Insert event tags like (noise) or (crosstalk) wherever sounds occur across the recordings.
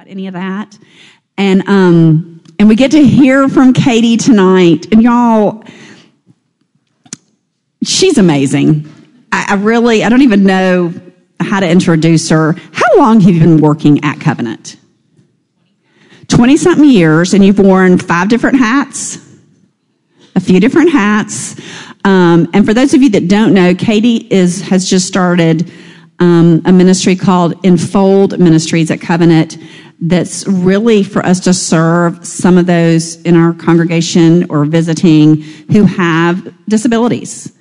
about any of that. And um, and we get to hear from Katie tonight. And y'all, she's amazing. I, I really, I don't even know how to introduce her. How long have you been working at Covenant? 20 something years, and you've worn five different hats, a few different hats. Um, and for those of you that don't know, Katie is, has just started um, a ministry called Enfold Ministries at Covenant that's really for us to serve some of those in our congregation or visiting who have disabilities.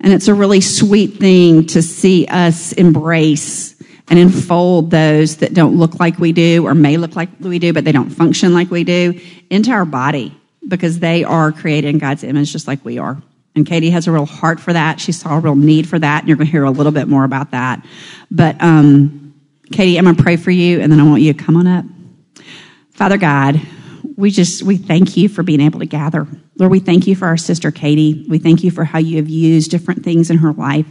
And it's a really sweet thing to see us embrace and enfold those that don't look like we do or may look like we do, but they don't function like we do into our body because they are created in God's image just like we are. And Katie has a real heart for that. She saw a real need for that. And you're going to hear a little bit more about that. But, um, Katie, I'm going to pray for you and then I want you to come on up. Father God, we just, we thank you for being able to gather. Lord, we thank you for our sister Katie. We thank you for how you have used different things in her life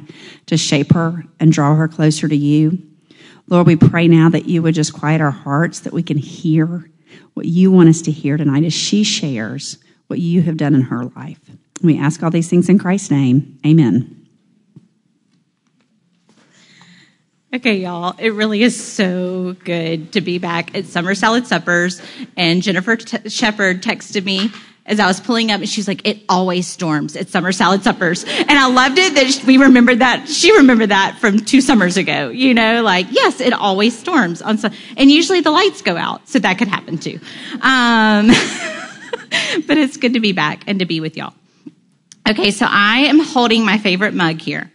to shape her and draw her closer to you. Lord, we pray now that you would just quiet our hearts, that we can hear what you want us to hear tonight as she shares what you have done in her life. We ask all these things in Christ's name. Amen. Okay, y'all, it really is so good to be back at Summer Salad Suppers. And Jennifer T- Shepard texted me as I was pulling up, and she's like, "It always storms at Summer Salad Suppers," and I loved it that we remembered that. She remembered that from two summers ago. You know, like yes, it always storms on some, and usually the lights go out, so that could happen too. Um, (laughs) but it's good to be back and to be with y'all. Okay, so I am holding my favorite mug here,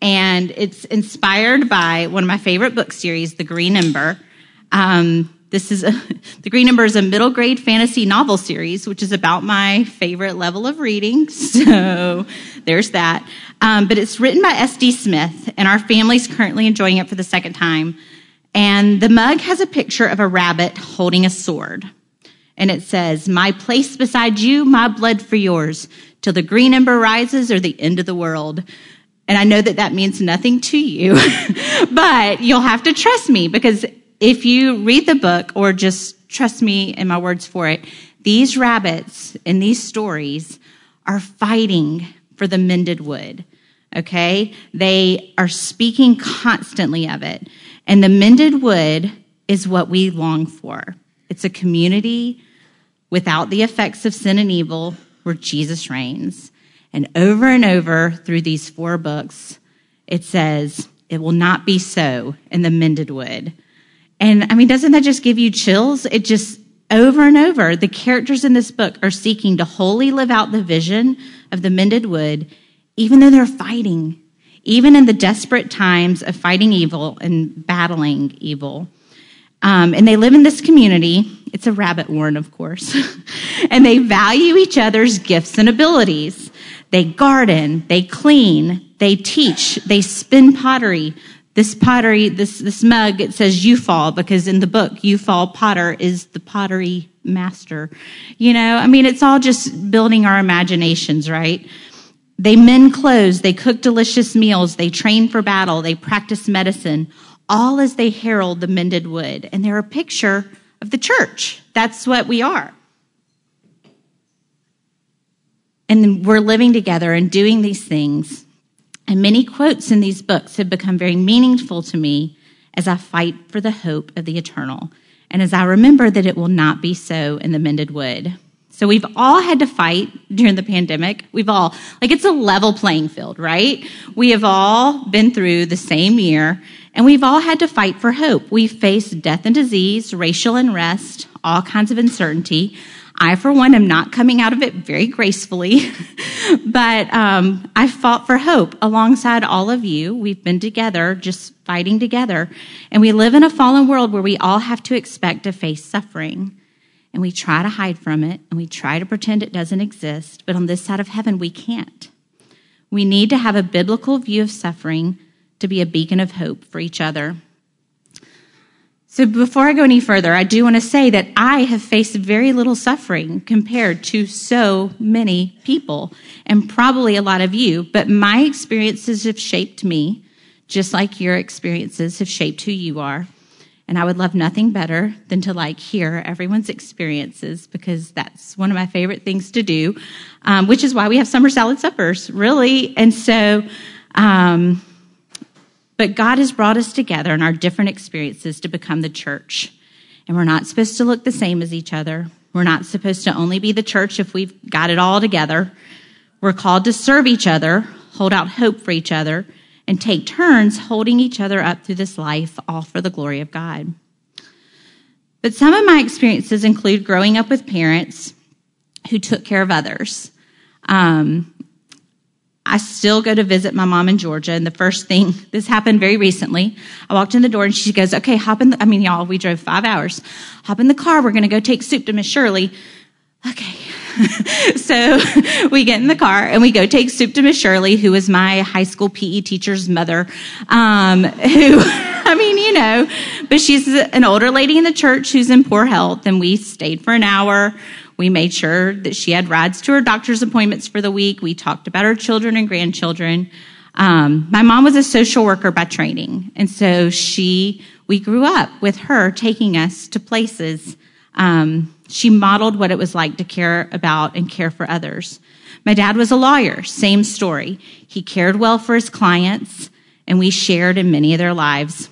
and it's inspired by one of my favorite book series, The Green Ember. Um, this is a, (laughs) The Green Ember is a middle grade fantasy novel series, which is about my favorite level of reading. (laughs) So there's that. Um, but it's written by S.D. Smith, and our family's currently enjoying it for the second time. And the mug has a picture of a rabbit holding a sword. And it says, My place beside you, my blood for yours, till the green ember rises or the end of the world. And I know that that means nothing to you, (laughs) but you'll have to trust me because if you read the book or just trust me in my words for it, these rabbits in these stories are fighting for the mended wood. Okay? They are speaking constantly of it. And the mended wood is what we long for. It's a community without the effects of sin and evil where Jesus reigns. And over and over through these four books, it says, it will not be so in the mended wood. And I mean, doesn't that just give you chills? It just over and over, the characters in this book are seeking to wholly live out the vision of the mended wood, even though they're fighting, even in the desperate times of fighting evil and battling evil. Um, and they live in this community. It's a rabbit warren, of course. (laughs) and they value each other's gifts and abilities. They garden, they clean, they teach, they spin pottery, this pottery, this, this mug, it says you fall because in the book, you fall potter is the pottery master. You know, I mean, it's all just building our imaginations, right? They mend clothes, they cook delicious meals, they train for battle, they practice medicine, all as they herald the mended wood. And they're a picture of the church. That's what we are. And we're living together and doing these things and many quotes in these books have become very meaningful to me as I fight for the hope of the eternal and as I remember that it will not be so in the mended wood. So we've all had to fight during the pandemic. We've all, like, it's a level playing field, right? We have all been through the same year and we've all had to fight for hope. We've faced death and disease, racial unrest, all kinds of uncertainty. I, for one, am not coming out of it very gracefully, (laughs) but um, I fought for hope alongside all of you. We've been together, just fighting together. And we live in a fallen world where we all have to expect to face suffering. And we try to hide from it and we try to pretend it doesn't exist. But on this side of heaven, we can't. We need to have a biblical view of suffering to be a beacon of hope for each other. So before I go any further, I do want to say that I have faced very little suffering compared to so many people and probably a lot of you, but my experiences have shaped me just like your experiences have shaped who you are. And I would love nothing better than to like hear everyone's experiences because that's one of my favorite things to do, um, which is why we have summer salad suppers, really. And so, um, but God has brought us together in our different experiences to become the church. And we're not supposed to look the same as each other. We're not supposed to only be the church if we've got it all together. We're called to serve each other, hold out hope for each other, and take turns holding each other up through this life, all for the glory of God. But some of my experiences include growing up with parents who took care of others. Um, I still go to visit my mom in Georgia, and the first thing, (laughs) this happened very recently. I walked in the door and she goes, Okay, hop in the, I mean, y'all, we drove five hours. Hop in the car. We're going to go take soup to Miss Shirley. Okay. (laughs) so (laughs) we get in the car and we go take soup to Miss Shirley, who is my high school PE teacher's mother, um, (laughs) who, I mean, you know, but she's an older lady in the church who's in poor health, and we stayed for an hour. We made sure that she had rides to her doctor's appointments for the week. We talked about her children and grandchildren. Um, my mom was a social worker by training, and so she, we grew up with her taking us to places. Um, she modeled what it was like to care about and care for others. My dad was a lawyer, same story. He cared well for his clients, and we shared in many of their lives.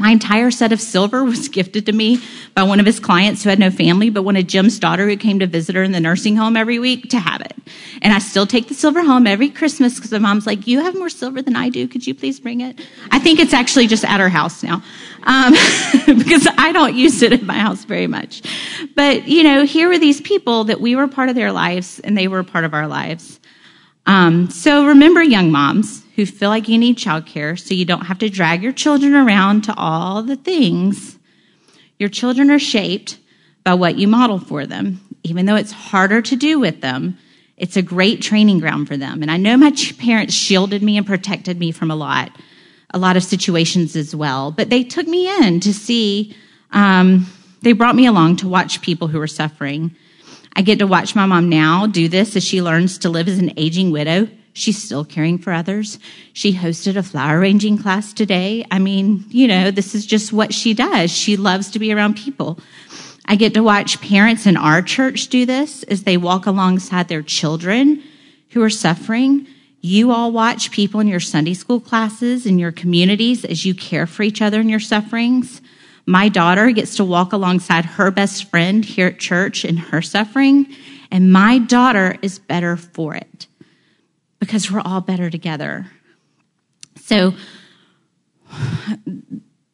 My entire set of silver (laughs) was gifted to me by one of his clients who had no family, but wanted Jim's daughter, who came to visit her in the nursing home every week, to have it. And I still take the silver home every Christmas because my mom's like, You have more silver than I do. Could you please bring it? I think it's actually just at her house now um, (laughs) because I don't use it at my house very much. But, you know, here were these people that we were part of their lives and they were part of our lives. Um, so remember, young moms who feel like you need childcare so you don't have to drag your children around to all the things. Your children are shaped by what you model for them. Even though it's harder to do with them, it's a great training ground for them. And I know my parents shielded me and protected me from a lot, a lot of situations as well. But they took me in to see, um, they brought me along to watch people who were suffering. I get to watch my mom now do this as she learns to live as an aging widow She's still caring for others. She hosted a flower arranging class today. I mean, you know, this is just what she does. She loves to be around people. I get to watch parents in our church do this as they walk alongside their children who are suffering. You all watch people in your Sunday school classes, in your communities, as you care for each other in your sufferings. My daughter gets to walk alongside her best friend here at church in her suffering, and my daughter is better for it because we're all better together. So, (sighs)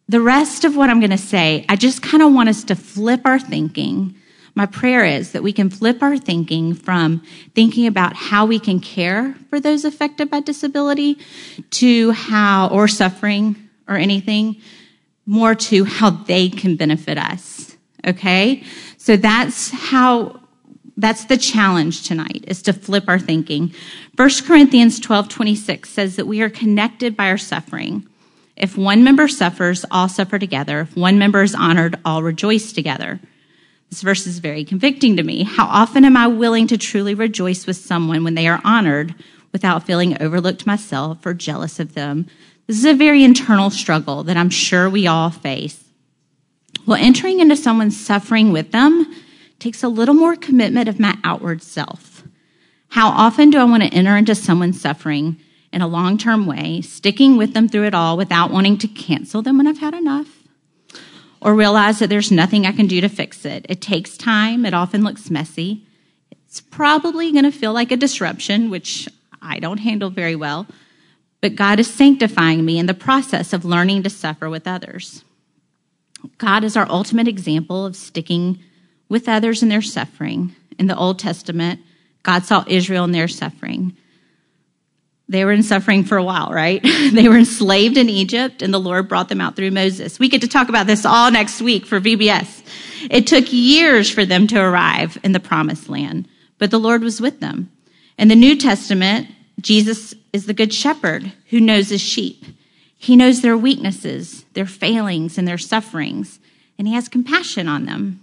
the rest of what I'm going to say, I just kind of want us to flip our thinking. My prayer is that we can flip our thinking from thinking about how we can care for those affected by disability to how, or suffering or anything, more to how they can benefit us. Okay? So that's how that's the challenge tonight is to flip our thinking. 1 Corinthians 12 26 says that we are connected by our suffering. If one member suffers, all suffer together. If one member is honored, all rejoice together. This verse is very convicting to me. How often am I willing to truly rejoice with someone when they are honored without feeling overlooked myself or jealous of them? This is a very internal struggle that I'm sure we all face. Well, entering into someone's suffering with them takes a little more commitment of my outward self. How often do I want to enter into someone's suffering in a long term way, sticking with them through it all without wanting to cancel them when I've had enough? Or realize that there's nothing I can do to fix it. It takes time, it often looks messy. It's probably going to feel like a disruption, which I don't handle very well. But God is sanctifying me in the process of learning to suffer with others. God is our ultimate example of sticking with others in their suffering. In the Old Testament, God saw Israel in their suffering. They were in suffering for a while, right? (laughs) they were enslaved in Egypt, and the Lord brought them out through Moses. We get to talk about this all next week for VBS. It took years for them to arrive in the promised land, but the Lord was with them. In the New Testament, Jesus is the good shepherd who knows his sheep. He knows their weaknesses, their failings, and their sufferings, and he has compassion on them.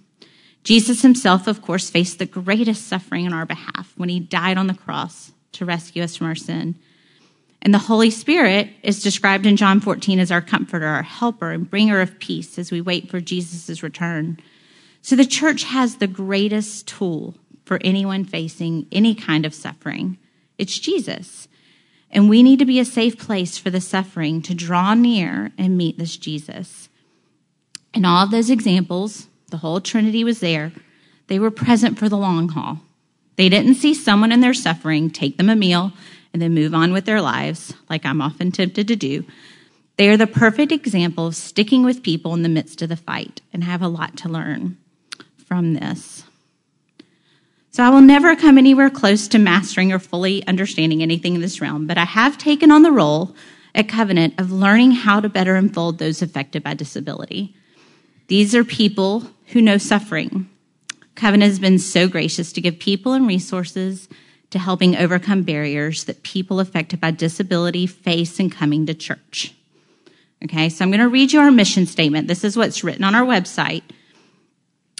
Jesus himself, of course, faced the greatest suffering on our behalf when he died on the cross to rescue us from our sin. And the Holy Spirit is described in John 14 as our comforter, our helper, and bringer of peace as we wait for Jesus' return. So the church has the greatest tool for anyone facing any kind of suffering. It's Jesus. And we need to be a safe place for the suffering to draw near and meet this Jesus. In all of those examples, the whole Trinity was there. They were present for the long haul. They didn't see someone in their suffering, take them a meal, and then move on with their lives, like I'm often tempted to do. They are the perfect example of sticking with people in the midst of the fight and have a lot to learn from this. So I will never come anywhere close to mastering or fully understanding anything in this realm, but I have taken on the role at Covenant of learning how to better enfold those affected by disability. These are people who know suffering. Covenant has been so gracious to give people and resources to helping overcome barriers that people affected by disability face in coming to church. Okay, so I'm going to read you our mission statement. This is what's written on our website.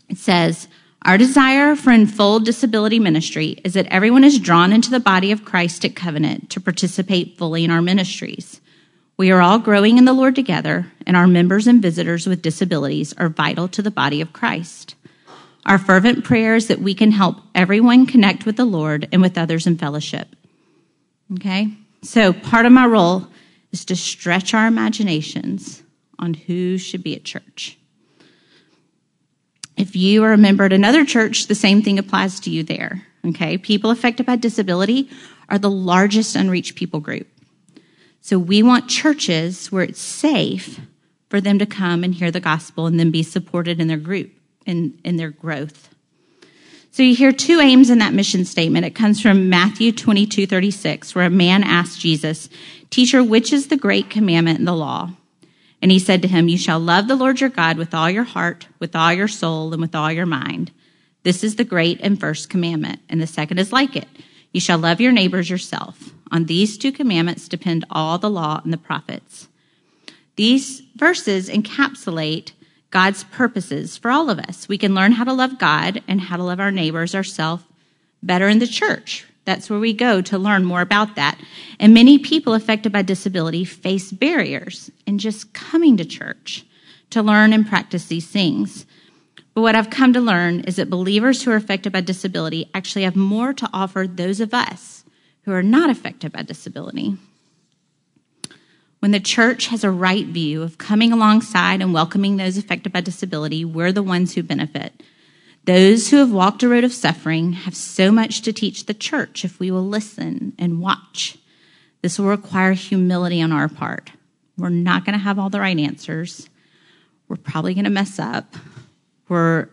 It says, Our desire for Enfold Disability Ministry is that everyone is drawn into the body of Christ at Covenant to participate fully in our ministries. We are all growing in the Lord together, and our members and visitors with disabilities are vital to the body of Christ. Our fervent prayer is that we can help everyone connect with the Lord and with others in fellowship. Okay? So part of my role is to stretch our imaginations on who should be at church. If you are a member at another church, the same thing applies to you there. Okay? People affected by disability are the largest unreached people group. So we want churches where it's safe for them to come and hear the gospel and then be supported in their group, in, in their growth. So you hear two aims in that mission statement. It comes from Matthew 22, 36, where a man asked Jesus, Teacher, which is the great commandment in the law? And he said to him, You shall love the Lord your God with all your heart, with all your soul, and with all your mind. This is the great and first commandment. And the second is like it. You shall love your neighbors yourself. On these two commandments depend all the law and the prophets. These verses encapsulate God's purposes for all of us. We can learn how to love God and how to love our neighbors ourselves better in the church. That's where we go to learn more about that. And many people affected by disability face barriers in just coming to church to learn and practice these things. But what I've come to learn is that believers who are affected by disability actually have more to offer those of us who are not affected by disability. When the church has a right view of coming alongside and welcoming those affected by disability, we're the ones who benefit. Those who have walked a road of suffering have so much to teach the church if we will listen and watch. This will require humility on our part. We're not going to have all the right answers. We're probably going to mess up. We're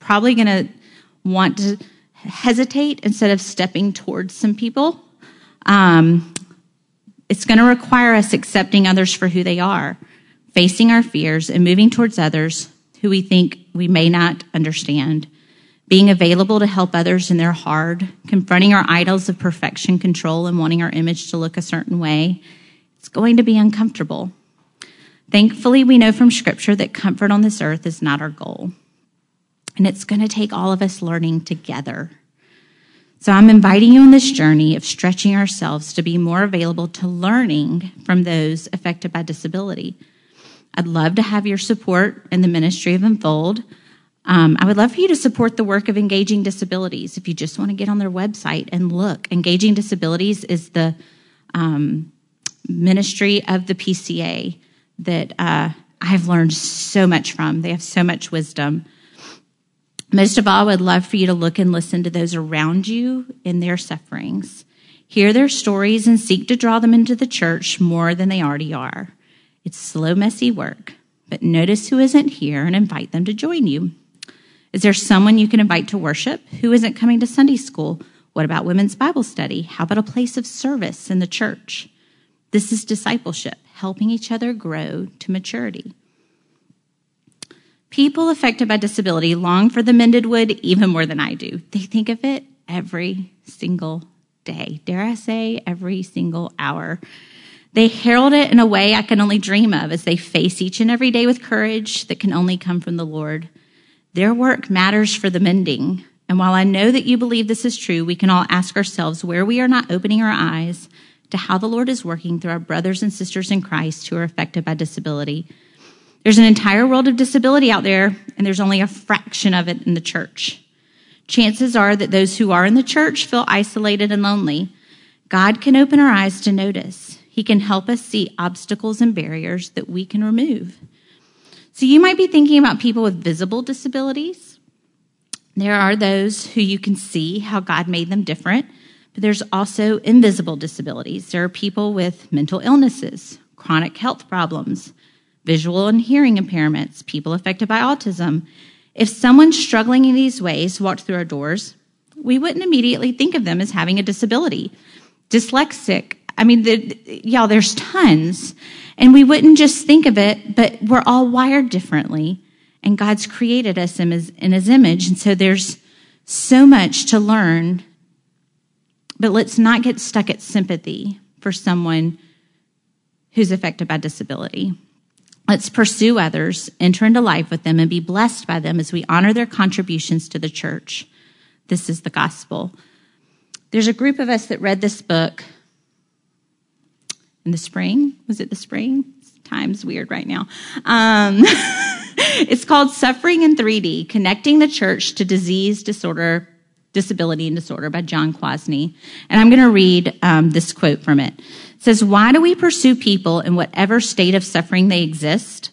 probably going to want to hesitate instead of stepping towards some people. Um, it's going to require us accepting others for who they are, facing our fears, and moving towards others who we think we may not understand being available to help others in their hard, confronting our idols of perfection control and wanting our image to look a certain way, it's going to be uncomfortable. Thankfully, we know from Scripture that comfort on this earth is not our goal. And it's going to take all of us learning together. So I'm inviting you on this journey of stretching ourselves to be more available to learning from those affected by disability. I'd love to have your support in the ministry of Enfold. Um, I would love for you to support the work of Engaging Disabilities. If you just want to get on their website and look, Engaging Disabilities is the um, ministry of the PCA that uh, I've learned so much from. They have so much wisdom. Most of all, I would love for you to look and listen to those around you in their sufferings. Hear their stories and seek to draw them into the church more than they already are. It's slow, messy work, but notice who isn't here and invite them to join you. Is there someone you can invite to worship who isn't coming to Sunday school? What about women's Bible study? How about a place of service in the church? This is discipleship, helping each other grow to maturity. People affected by disability long for the mended wood even more than I do. They think of it every single day. Dare I say, every single hour. They herald it in a way I can only dream of as they face each and every day with courage that can only come from the Lord. Their work matters for the mending. And while I know that you believe this is true, we can all ask ourselves where we are not opening our eyes to how the Lord is working through our brothers and sisters in Christ who are affected by disability. There's an entire world of disability out there, and there's only a fraction of it in the church. Chances are that those who are in the church feel isolated and lonely. God can open our eyes to notice. He can help us see obstacles and barriers that we can remove. So you might be thinking about people with visible disabilities. There are those who you can see how God made them different, but there's also invisible disabilities. There are people with mental illnesses, chronic health problems, visual and hearing impairments, people affected by autism. If someone struggling in these ways walked through our doors, we wouldn't immediately think of them as having a disability. Dyslexic, I mean, the, y'all, there's tons. And we wouldn't just think of it, but we're all wired differently. And God's created us in his, in his image. And so there's so much to learn. But let's not get stuck at sympathy for someone who's affected by disability. Let's pursue others, enter into life with them, and be blessed by them as we honor their contributions to the church. This is the gospel. There's a group of us that read this book in the spring. Was it the spring? Time's weird right now. Um, (laughs) it's called Suffering in 3D Connecting the Church to Disease, Disorder, Disability, and Disorder by John Quasney. And I'm going to read um, this quote from it. It says, Why do we pursue people in whatever state of suffering they exist?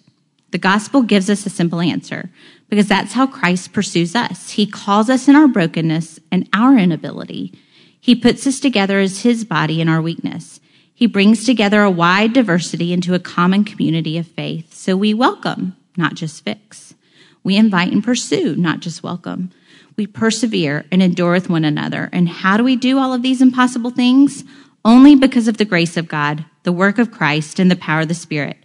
The gospel gives us a simple answer because that's how Christ pursues us. He calls us in our brokenness and our inability. He puts us together as his body in our weakness. He brings together a wide diversity into a common community of faith. So we welcome, not just fix. We invite and pursue, not just welcome. We persevere and endure with one another. And how do we do all of these impossible things? Only because of the grace of God, the work of Christ, and the power of the Spirit.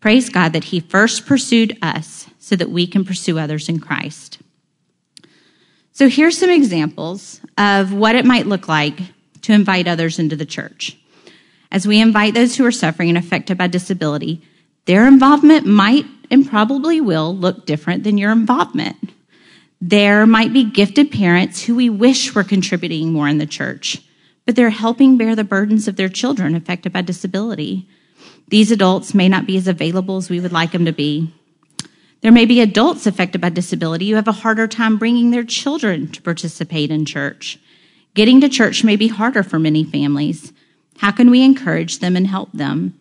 Praise God that He first pursued us so that we can pursue others in Christ. So here's some examples of what it might look like to invite others into the church. As we invite those who are suffering and affected by disability, their involvement might and probably will look different than your involvement. There might be gifted parents who we wish were contributing more in the church, but they're helping bear the burdens of their children affected by disability. These adults may not be as available as we would like them to be. There may be adults affected by disability who have a harder time bringing their children to participate in church. Getting to church may be harder for many families. How can we encourage them and help them?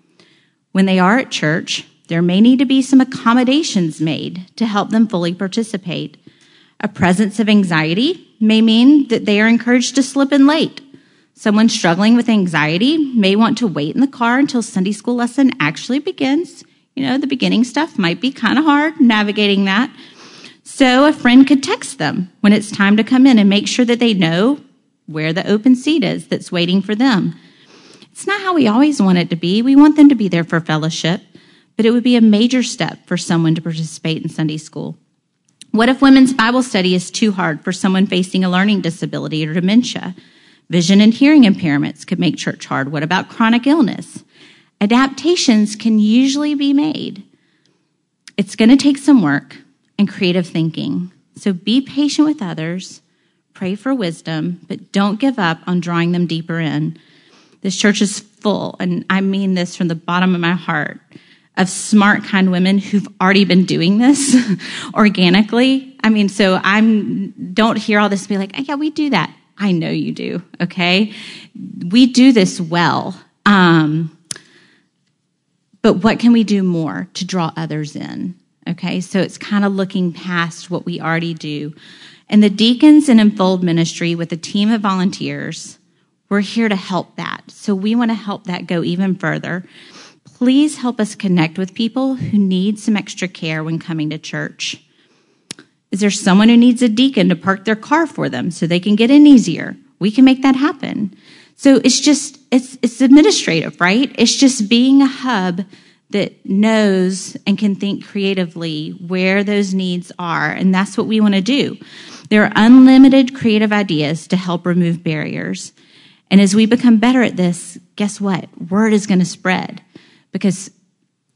When they are at church, there may need to be some accommodations made to help them fully participate. A presence of anxiety may mean that they are encouraged to slip in late. Someone struggling with anxiety may want to wait in the car until Sunday school lesson actually begins. You know, the beginning stuff might be kind of hard navigating that. So a friend could text them when it's time to come in and make sure that they know where the open seat is that's waiting for them. It's not how we always want it to be. We want them to be there for fellowship, but it would be a major step for someone to participate in Sunday school. What if women's Bible study is too hard for someone facing a learning disability or dementia? Vision and hearing impairments could make church hard. What about chronic illness? Adaptations can usually be made. It's going to take some work and creative thinking. So be patient with others, pray for wisdom, but don't give up on drawing them deeper in. This church is full, and I mean this from the bottom of my heart, of smart, kind women who've already been doing this (laughs) organically. I mean, so I'm, don't hear all this be like, oh, yeah, we do that. I know you do, okay? We do this well. Um, but what can we do more to draw others in? Okay, so it's kind of looking past what we already do. And the deacons and Enfold ministry with a team of volunteers we're here to help that. So we want to help that go even further. Please help us connect with people who need some extra care when coming to church. Is there someone who needs a deacon to park their car for them so they can get in easier? We can make that happen. So it's just, it's, it's administrative, right? It's just being a hub that knows and can think creatively where those needs are. And that's what we want to do. There are unlimited creative ideas to help remove barriers. And as we become better at this, guess what? Word is going to spread because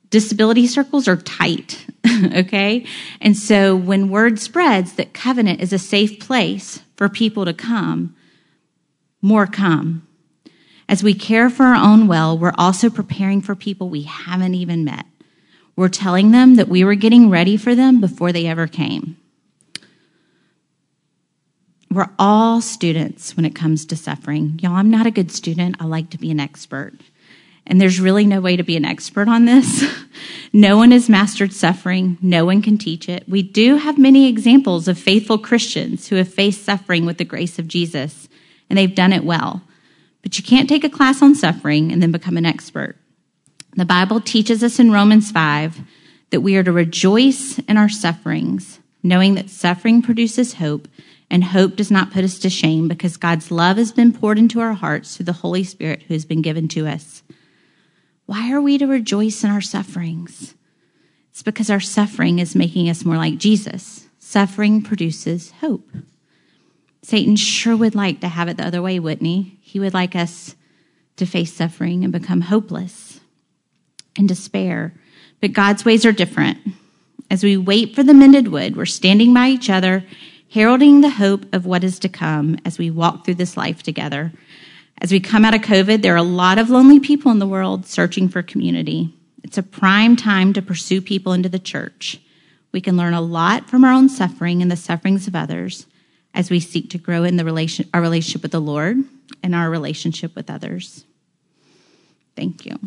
disability circles are tight, (laughs) okay? And so when word spreads that covenant is a safe place for people to come, more come. As we care for our own well, we're also preparing for people we haven't even met. We're telling them that we were getting ready for them before they ever came. We're all students when it comes to suffering. Y'all, I'm not a good student. I like to be an expert. And there's really no way to be an expert on this. (laughs) no one has mastered suffering. No one can teach it. We do have many examples of faithful Christians who have faced suffering with the grace of Jesus, and they've done it well. But you can't take a class on suffering and then become an expert. The Bible teaches us in Romans 5 that we are to rejoice in our sufferings, knowing that suffering produces hope, and hope does not put us to shame because God's love has been poured into our hearts through the Holy Spirit who has been given to us. Why are we to rejoice in our sufferings? It's because our suffering is making us more like Jesus. Suffering produces hope. Satan sure would like to have it the other way, wouldn't he? He would like us to face suffering and become hopeless and despair. But God's ways are different. As we wait for the mended wood, we're standing by each other, heralding the hope of what is to come as we walk through this life together. As we come out of COVID, there are a lot of lonely people in the world searching for community. It's a prime time to pursue people into the church. We can learn a lot from our own suffering and the sufferings of others as we seek to grow in the relation, our relationship with the Lord and our relationship with others. Thank you.